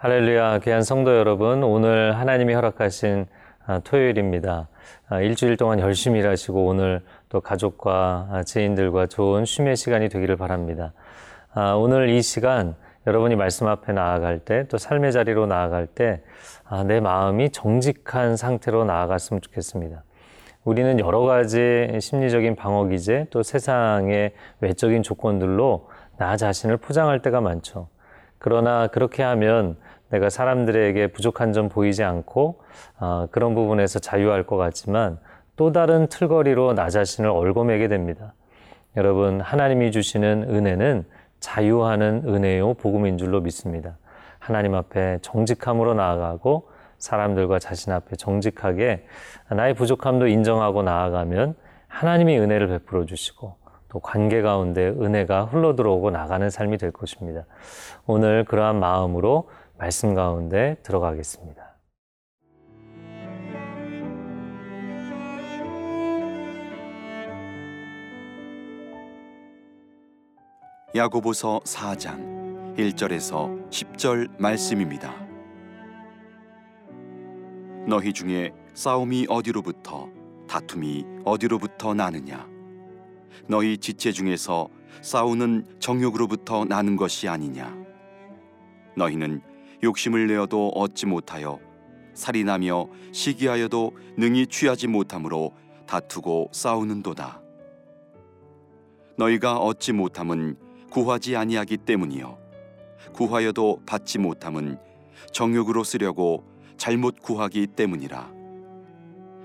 할렐루야, 귀한 성도 여러분. 오늘 하나님이 허락하신 아, 토요일입니다. 아, 일주일 동안 열심히 일하시고 오늘 또 가족과 아, 지인들과 좋은 쉼의 시간이 되기를 바랍니다. 오늘 이 시간 여러분이 말씀 앞에 나아갈 때 또 삶의 자리로 나아갈 때 내 마음이 정직한 상태로 나아갔으면 좋겠습니다. 우리는 여러 가지 심리적인 방어 기제 또 세상의 외적인 조건들로 나 자신을 포장할 때가 많죠. 그러나 그렇게 하면 내가 사람들에게 부족한 점 보이지 않고 어, 그런 부분에서 자유할 것 같지만 또 다른 틀거리로 나 자신을 얽어매게 됩니다. 여러분 하나님이 주시는 은혜는 자유하는 은혜요 복음인 줄로 믿습니다. 하나님 앞에 정직함으로 나아가고 사람들과 자신 앞에 정직하게 나의 부족함도 인정하고 나아가면 하나님이 은혜를 베풀어 주시고 또 관계 가운데 은혜가 흘러 들어오고 나가는 삶이 될 것입니다. 오늘 그러한 마음으로 말씀 가운데 들어가겠습니다. 야고보서 4장 1절에서 10절 말씀입니다. 너희 중에 싸움이 어디로부터 다툼이 어디로부터 나느냐 너희 지체 중에서 싸우는 정욕으로부터 나는 것이 아니냐 너희는 욕심을 내어도 얻지 못하여 살인하며 시기하여도 능히 취하지 못함으로 다투고 싸우는도다. 너희가 얻지 못함은 구하지 아니하기 때문이요 구하여도 받지 못함은 정욕으로 쓰려고 잘못 구하기 때문이라.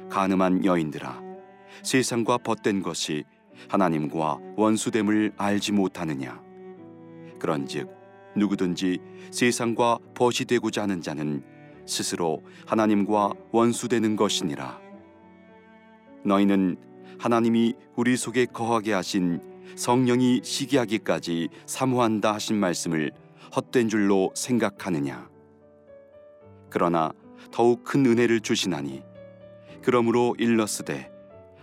가늠한 여인들아 세상과 벗된 것이 하나님과 원수됨을 알지 못하느냐 그런즉 누구든지 세상과 벗이 되고자 하는 자는 스스로 하나님과 원수되는 것이니라. 너희는 하나님이 우리 속에 거하게 하신 성령이 시기하기까지 사모한다 하신 말씀을 헛된 줄로 생각하느냐. 그러나 더욱 큰 은혜를 주시나니 그러므로 일러스되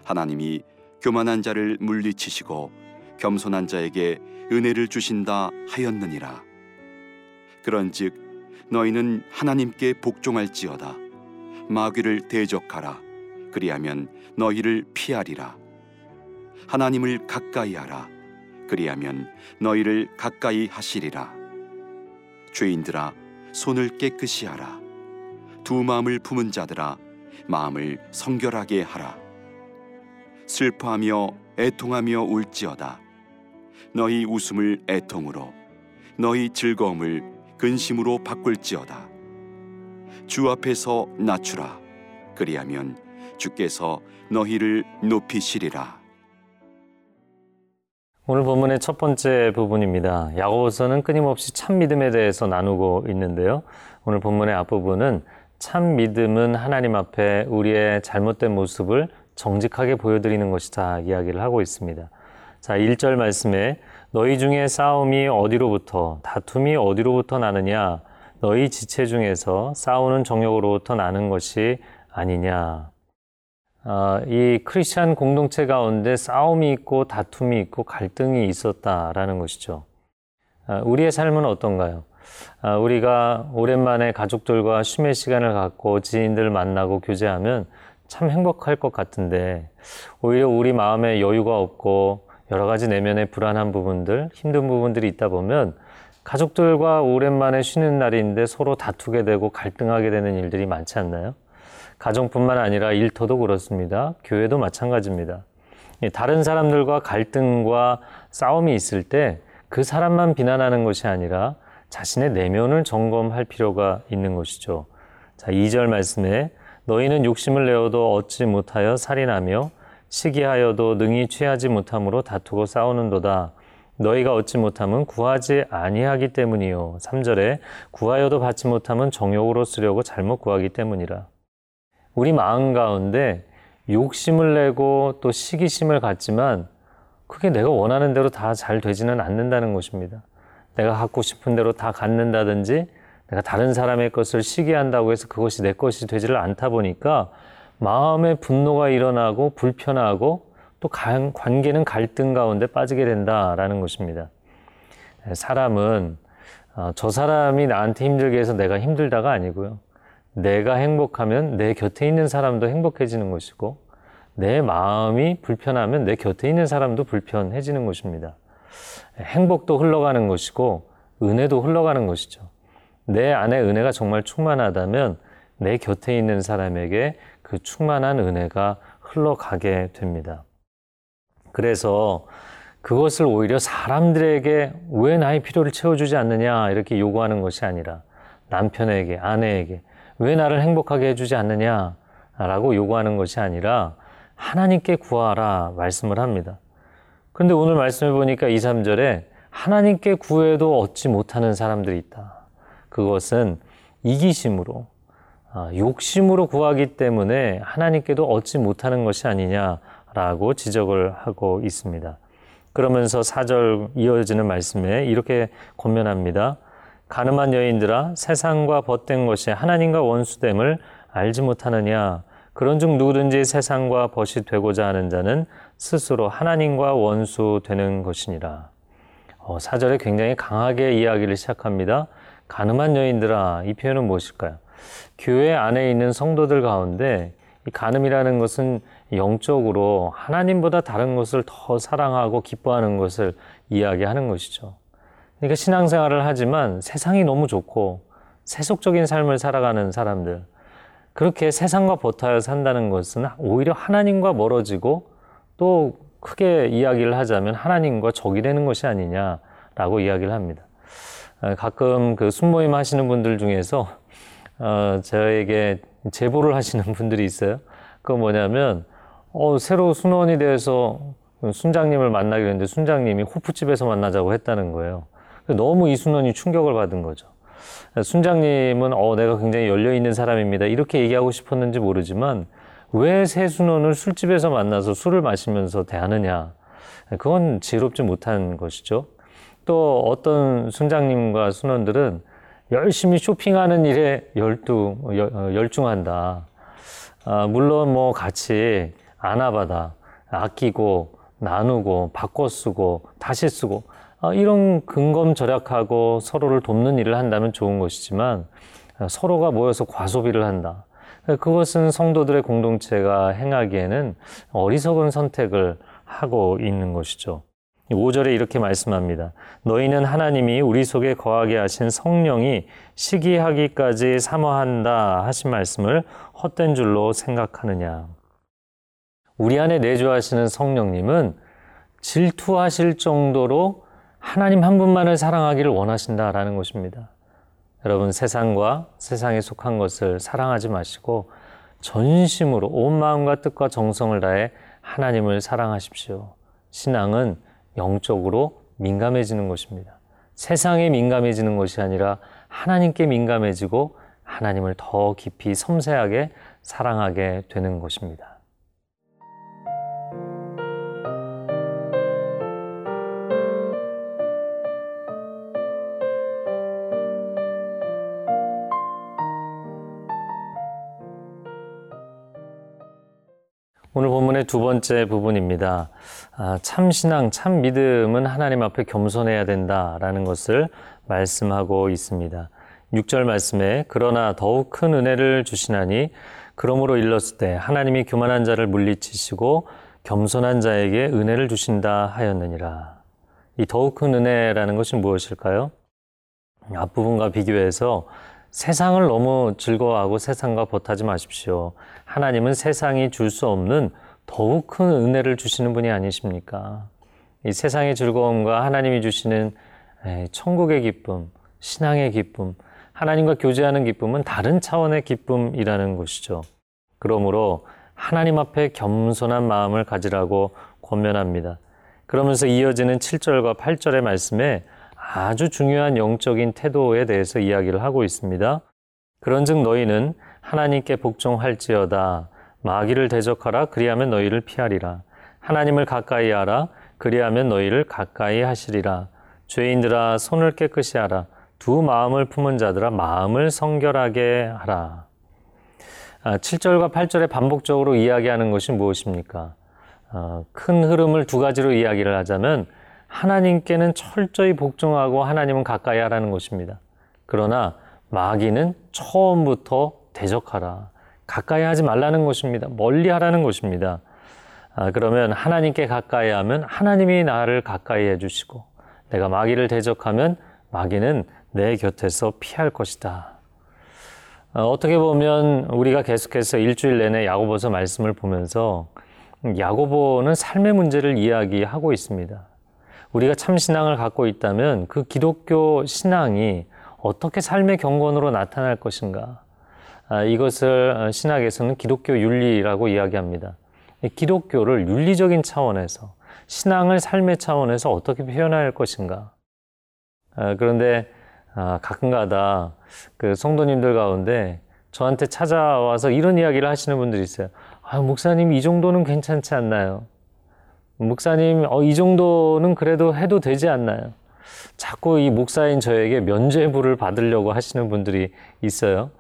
하나님이 교만한 자를 물리치시고 겸손한 자에게 은혜를 주신다 하였느니라. 그런즉 너희는 하나님께 복종할지어다. 마귀를 대적하라. 그리하면 너희를 피하리라. 하나님을 가까이 하라. 그리하면 너희를 가까이 하시리라. 죄인들아 손을 깨끗이 하라. 두 마음을 품은 자들아 마음을 성결하게 하라. 슬퍼하며 애통하며 울지어다. 너희 웃음을 애통으로 너희 즐거움을 근심으로 바꿀지어다. 주 앞에서 낮추라. 그리하면 주께서 너희를 높이시리라. 오늘 본문의 첫 번째 부분입니다. 야고보서는 끊임없이 참 믿음에 대해서 나누고 있는데요. 오늘 본문의 앞부분은 참 믿음은 하나님 앞에 우리의 잘못된 모습을 정직하게 보여드리는 것이다 이야기를 하고 있습니다. 자, 1절 말씀에 너희 중에 싸움이 어디로부터 다툼이 어디로부터 나느냐 너희 지체 중에서 싸우는 정욕으로부터 나는 것이 아니냐 아, 이 크리스천 공동체 가운데 싸움이 있고 다툼이 있고 갈등이 있었다라는 것이죠. 아, 우리의 삶은 어떤가요? 아, 우리가 오랜만에 가족들과 쉼의 시간을 갖고 지인들 만나고 교제하면 참 행복할 것 같은데 오히려 우리 마음에 여유가 없고 여러 가지 내면의 불안한 부분들, 힘든 부분들이 있다 보면 가족들과 오랜만에 쉬는 날인데 서로 다투게 되고 갈등하게 되는 일들이 많지 않나요? 가정뿐만 아니라 일터도 그렇습니다. 교회도 마찬가지입니다. 다른 사람들과 갈등과 싸움이 있을 때 그 사람만 비난하는 것이 아니라 자신의 내면을 점검할 필요가 있는 것이죠. 자, 2절 말씀에 너희는 욕심을 내어도 얻지 못하여 살인하며 시기하여도 능히 취하지 못함으로 다투고 싸우는도다. 너희가 얻지 못함은 구하지 아니하기 때문이요. 3절에 구하여도 받지 못함은 정욕으로 쓰려고 잘못 구하기 때문이라. 우리 마음 가운데 욕심을 내고 또 시기심을 갖지만 그게 내가 원하는 대로 다 잘 되지는 않는다는 것입니다. 내가 갖고 싶은 대로 다 갖는다든지 내가 다른 사람의 것을 시기한다고 해서 그것이 내 것이 되지를 않다 보니까 마음의 분노가 일어나고 불편하고 또 관계는 갈등 가운데 빠지게 된다라는 것입니다. 사람은 아, 저 사람이 나한테 힘들게 해서 내가 힘들다가 아니고요. 내가 행복하면 내 곁에 있는 사람도 행복해지는 것이고, 내 마음이 불편하면 내 곁에 있는 사람도 불편해지는 것입니다. 행복도 흘러가는 것이고, 은혜도 흘러가는 것이죠. 내 안에 은혜가 정말 충만하다면 내 곁에 있는 사람에게 그 충만한 은혜가 흘러가게 됩니다. 그래서 그것을 오히려 사람들에게 왜 나의 필요를 채워주지 않느냐 이렇게 요구하는 것이 아니라 남편에게, 아내에게 왜 나를 행복하게 해주지 않느냐라고 요구하는 것이 아니라 하나님께 구하라 말씀을 합니다. 그런데 오늘 말씀을 보니까 2, 3절에 하나님께 구해도 얻지 못하는 사람들이 있다. 그것은 이기심으로, 아, 욕심으로 구하기 때문에 하나님께도 얻지 못하는 것이 아니냐라고 지적을 하고 있습니다. 그러면서 4절 이어지는 말씀에 이렇게 권면합니다. 가늠한 여인들아 세상과 벗된 것이 하나님과 원수됨을 알지 못하느냐 그런즉 누구든지 세상과 벗이 되고자 하는 자는 스스로 하나님과 원수 되는 것이니라. 어, 4절에 굉장히 강하게 이야기를 시작합니다. 가늠한 여인들아 이 표현은 무엇일까요? 교회 안에 있는 성도들 가운데 이 간음이라는 것은 영적으로 하나님보다 다른 것을 더 사랑하고 기뻐하는 것을 이야기하는 것이죠. 그러니까 신앙생활을 하지만 세상이 너무 좋고 세속적인 삶을 살아가는 사람들 그렇게 세상과 버타여 산다는 것은 오히려 하나님과 멀어지고 또 크게 이야기를 하자면 하나님과 적이 되는 것이 아니냐라고 이야기를 합니다. 어, 가끔 그 순모임 하시는 분들 중에서 어, 저에게 제보를 하시는 분들이 있어요. 그 뭐냐면 어, 새로 순원이 돼서 순장님을 만나기로 했는데 순장님이 호프집에서 만나자고 했다는 거예요. 너무 이 순원이 충격을 받은 거죠. 순장님은 어, 내가 굉장히 열려 있는 사람입니다. 이렇게 얘기하고 싶었는지 모르지만 왜 새 순원을 술집에서 만나서 술을 마시면서 대하느냐? 그건 지혜롭지 못한 것이죠. 또 어떤 순장님과 순원들은 열심히 쇼핑하는 일에 열두, 어, 열중한다. 아, 물론 뭐 같이 안아받아, 아끼고, 나누고, 바꿔 쓰고, 다시 쓰고, 아, 이런 근검 절약하고 서로를 돕는 일을 한다면 좋은 것이지만 아, 서로가 모여서 과소비를 한다. 그것은 성도들의 공동체가 행하기에는 어리석은 선택을 하고 있는 것이죠. 5절에 이렇게 말씀합니다. 너희는 하나님이 우리 속에 거하게 하신 성령이 시기하기까지 사모한다 하신 말씀을 헛된 줄로 생각하느냐. 우리 안에 내주하시는 성령님은 질투하실 정도로 하나님 한 분만을 사랑하기를 원하신다라는 것입니다. 여러분 세상과 세상에 속한 것을 사랑하지 마시고 전심으로 온 마음과 뜻과 정성을 다해 하나님을 사랑하십시오. 신앙은 영적으로 민감해지는 것입니다. 세상에 민감해지는 것이 아니라 하나님께 민감해지고 하나님을 더 깊이 섬세하게 사랑하게 되는 것입니다. 두 번째 부분입니다. 아, 참 신앙, 참 믿음은 하나님 앞에 겸손해야 된다라는 것을 말씀하고 있습니다. 6절 말씀에 그러나 더욱 큰 은혜를 주시나니 그러므로 일렀을 때 하나님이 교만한 자를 물리치시고 겸손한 자에게 은혜를 주신다 하였느니라. 이 더욱 큰 은혜라는 것이 무엇일까요? 앞부분과 비교해서 세상을 너무 즐거워하고 세상과 버타지 마십시오. 하나님은 세상이 줄 수 없는 더욱 큰 은혜를 주시는 분이 아니십니까? 이 세상의 즐거움과 하나님이 주시는 천국의 기쁨, 신앙의 기쁨, 하나님과 교제하는 기쁨은 다른 차원의 기쁨이라는 것이죠. 그러므로 하나님 앞에 겸손한 마음을 가지라고 권면합니다. 그러면서 이어지는 7절과 8절의 말씀에 아주 중요한 영적인 태도에 대해서 이야기를 하고 있습니다. 그런즉 너희는 하나님께 복종할지어다 마귀를 대적하라 그리하면 너희를 피하리라 하나님을 가까이 하라 그리하면 너희를 가까이 하시리라 죄인들아 손을 깨끗이 하라 두 마음을 품은 자들아 마음을 성결하게 하라 7절과 아, 8절에 반복적으로 이야기하는 것이 무엇입니까? 어, 큰 흐름을 두 가지로 이야기를 하자면 하나님께는 철저히 복종하고 하나님은 가까이 하라는 것입니다. 그러나 마귀는 처음부터 대적하라. 가까이 하지 말라는 것입니다. 멀리 하라는 것입니다. 아, 그러면 하나님께 가까이 하면 하나님이 나를 가까이 해주시고 내가 마귀를 대적하면 마귀는 내 곁에서 피할 것이다. 어, 어떻게 보면 우리가 계속해서 일주일 내내 야고보서 말씀을 보면서 야고보는 삶의 문제를 이야기하고 있습니다. 우리가 참 신앙을 갖고 있다면 그 기독교 신앙이 어떻게 삶의 경건으로 나타날 것인가? 아, 이것을 신학에서는 기독교 윤리라고 이야기합니다. 기독교를 윤리적인 차원에서 신앙을 삶의 차원에서 어떻게 표현할 것인가? 아, 그런데 아, 가끔가다 그 성도님들 가운데 저한테 찾아와서 이런 이야기를 하시는 분들이 있어요. 아, 목사님 이 정도는 괜찮지 않나요? 목사님 어, 이 정도는 그래도 해도 되지 않나요? 자꾸 이 목사인 저에게 면죄부를 받으려고 하시는 분들이 있어요.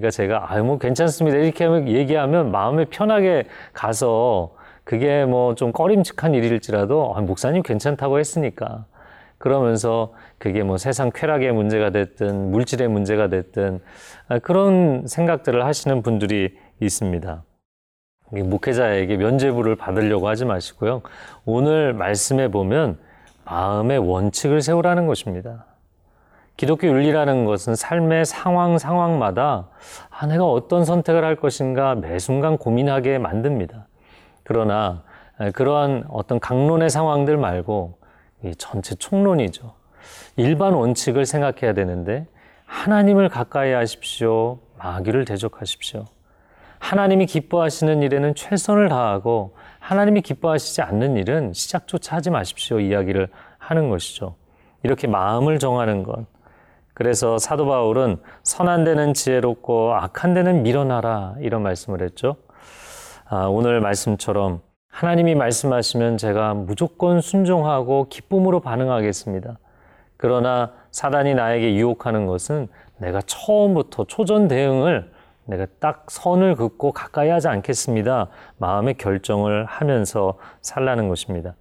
그러니까 제가 아유 뭐 괜찮습니다 이렇게 얘기하면 마음에 편하게 가서 그게 뭐 좀 꺼림칙한 일일지라도 아, 목사님 괜찮다고 했으니까 그러면서 그게 뭐 세상 쾌락의 문제가 됐든 물질의 문제가 됐든 아, 그런 생각들을 하시는 분들이 있습니다. 목회자에게 면죄부를 받으려고 하지 마시고요. 오늘 말씀에 보면 마음의 원칙을 세우라는 것입니다. 기독교 윤리라는 것은 삶의 상황 상황마다 아, 내가 어떤 선택을 할 것인가 매 순간 고민하게 만듭니다. 그러나 그러한 어떤 강론의 상황들 말고 전체 총론이죠. 일반 원칙을 생각해야 되는데 하나님을 가까이 하십시오. 마귀를 대적하십시오. 하나님이 기뻐하시는 일에는 최선을 다하고 하나님이 기뻐하시지 않는 일은 시작조차 하지 마십시오. 이야기를 하는 것이죠. 이렇게 마음을 정하는 것. 그래서 사도 바울은 선한 데는 지혜롭고 악한 데는 밀어놔라. 이런 말씀을 했죠. 아, 오늘 말씀처럼 하나님이 말씀하시면 제가 무조건 순종하고 기쁨으로 반응하겠습니다. 그러나 사단이 나에게 유혹하는 것은 내가 처음부터 초전 대응을 내가 딱 선을 긋고 가까이 하지 않겠습니다. 마음의 결정을 하면서 살라는 것입니다.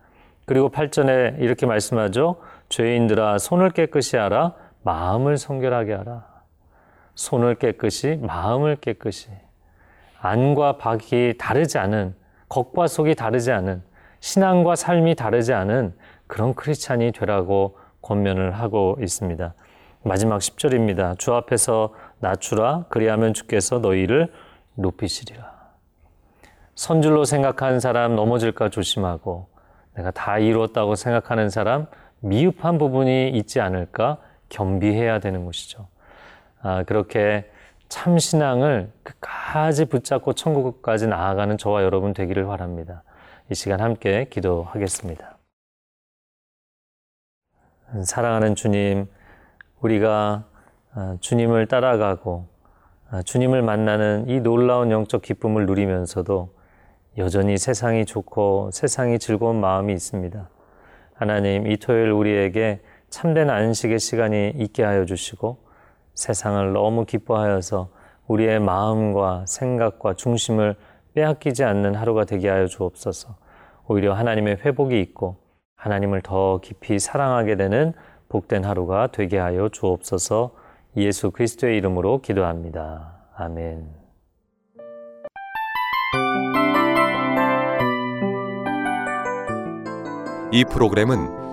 그리고 8절에 이렇게 말씀하죠. 죄인들아 손을 깨끗이 하라 마음을 성결하게 하라. 손을 깨끗이 마음을 깨끗이 안과 밖이 다르지 않은 겉과 속이 다르지 않은 신앙과 삶이 다르지 않은 그런 크리스찬이 되라고 권면을 하고 있습니다. 마지막 10절입니다. 주 앞에서 낮추라 그리하면 주께서 너희를 높이시리라. 선줄로 생각하는 사람 넘어질까 조심하고 내가 다 이루었다고 생각하는 사람 미흡한 부분이 있지 않을까 겸비해야 되는 것이죠. 아, 그렇게 참 신앙을 끝까지 붙잡고 천국까지 나아가는 저와 여러분 되기를 바랍니다. 이 시간 함께 기도하겠습니다. 사랑하는 주님, 우리가 아, 주님을 따라가고 아, 주님을 만나는 이 놀라운 영적 기쁨을 누리면서도 여전히 세상이 좋고 세상이 즐거운 마음이 있습니다. 하나님, 이 토요일 우리에게 참된 안식의 시간이 있게 하여 주시고 세상을 너무 기뻐하여서 우리의 마음과 생각과 중심을 빼앗기지 않는 하루가 되게 하여 주옵소서. 오히려 하나님의 회복이 있고 하나님을 더 깊이 사랑하게 되는 복된 하루가 되게 하여 주옵소서 예수 그리스도의 이름으로 기도합니다. 아멘. 이 프로그램은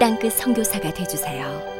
땅끝 성교사가 되주세요